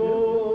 Lord.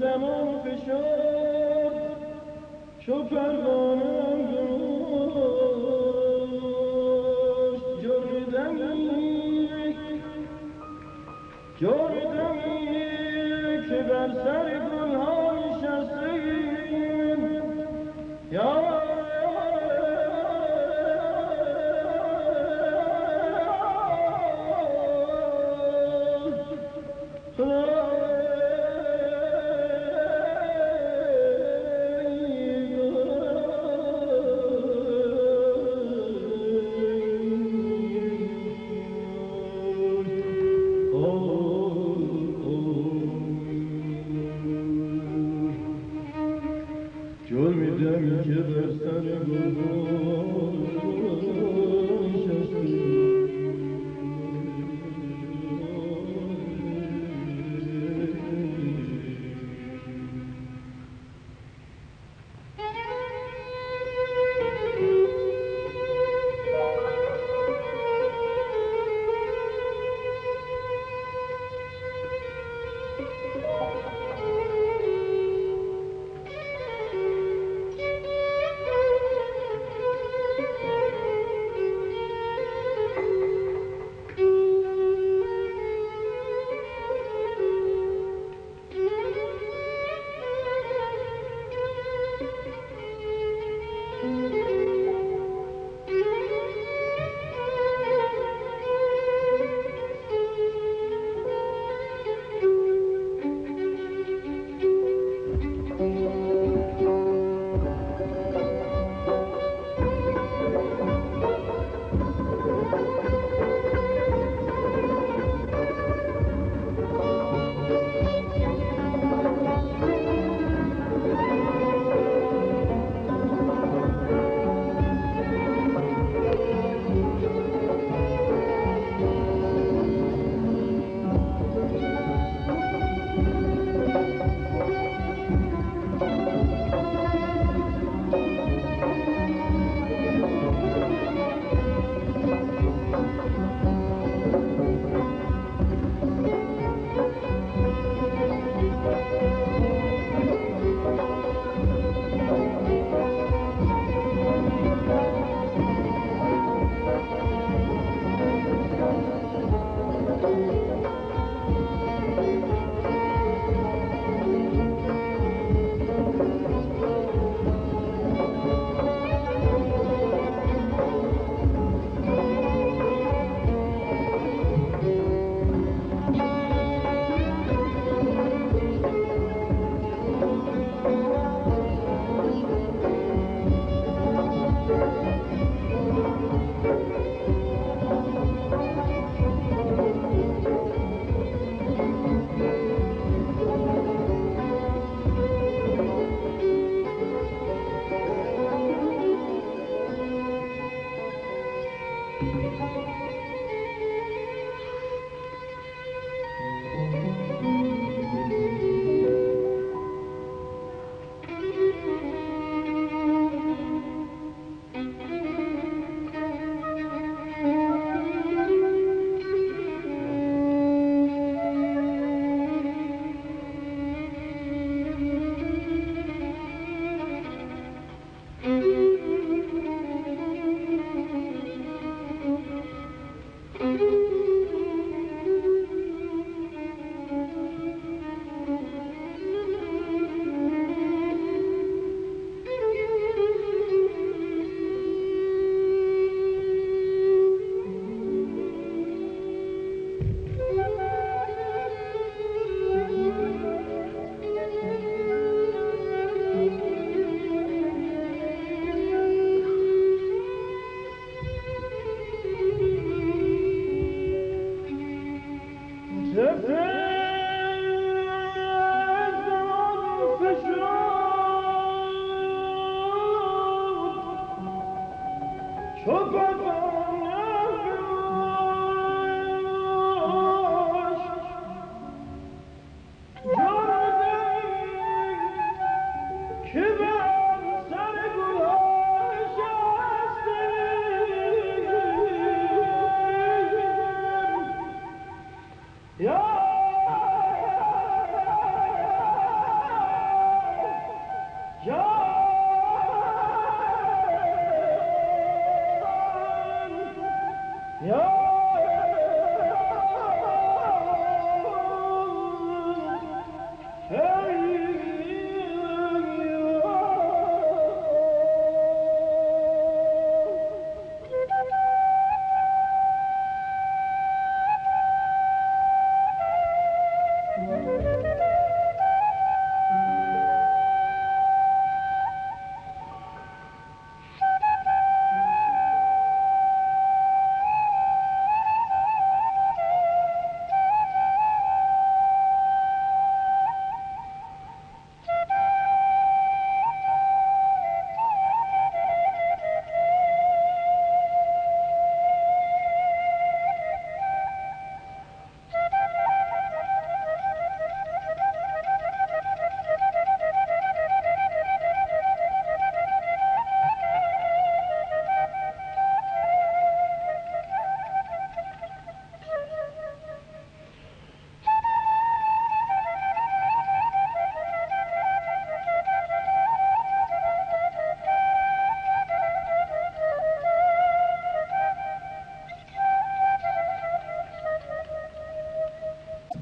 زمان فشار. چو پروانه Guru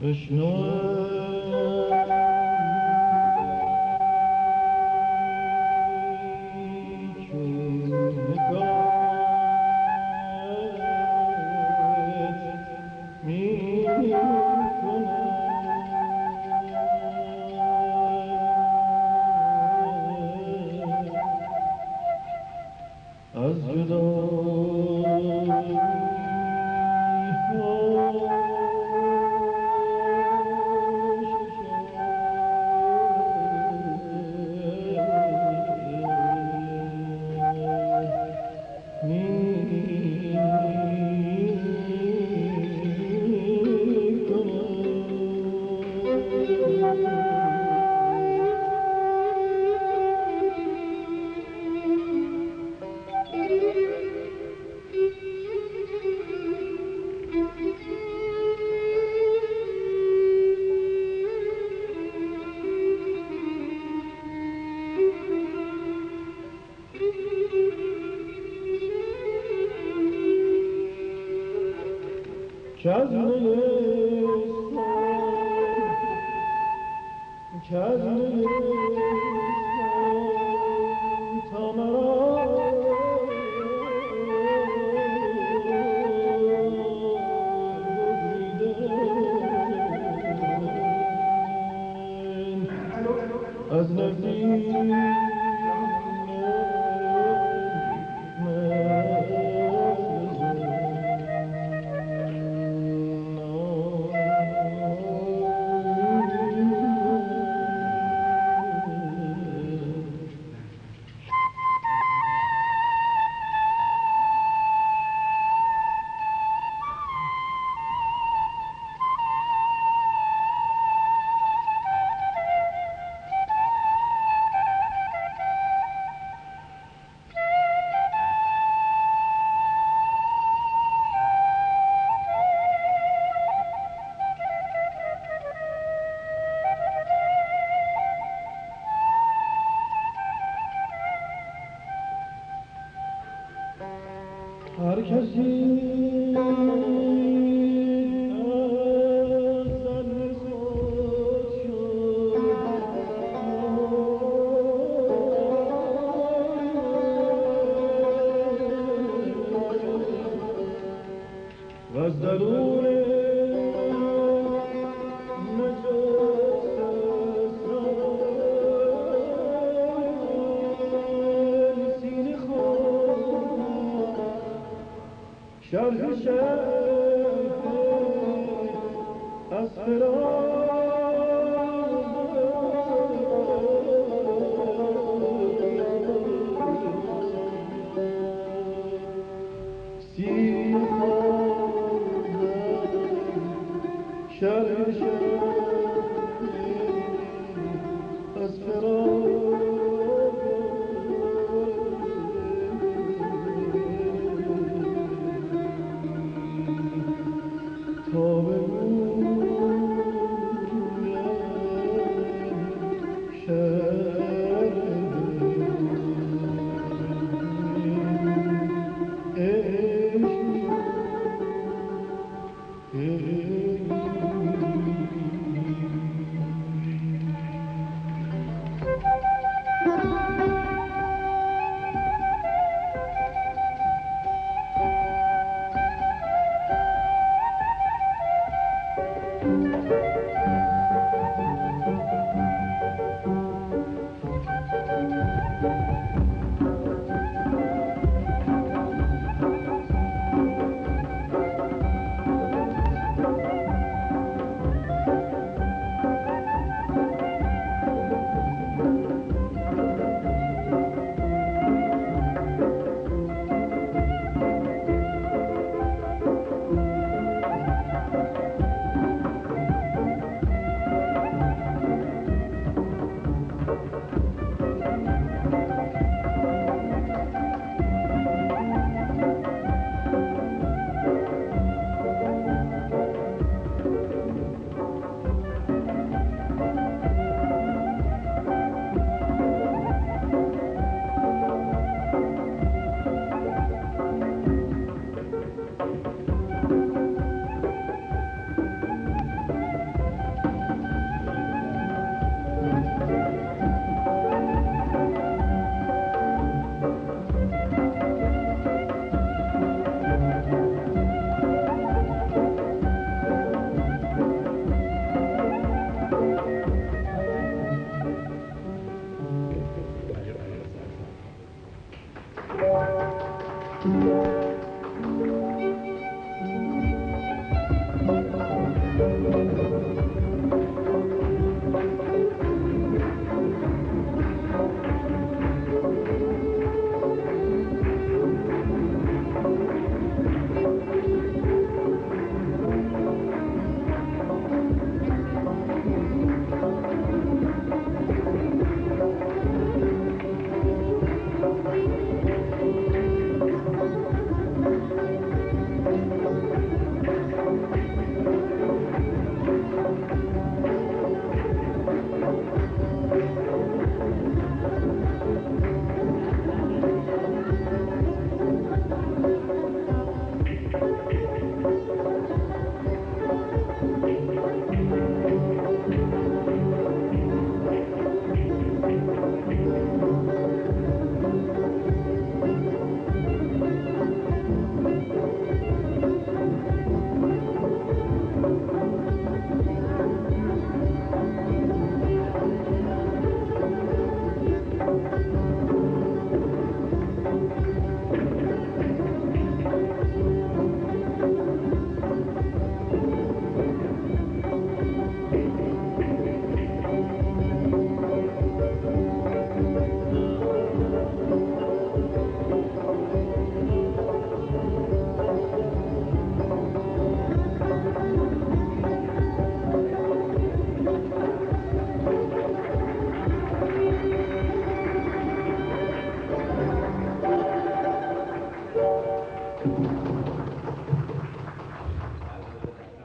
Krishna. والضرورة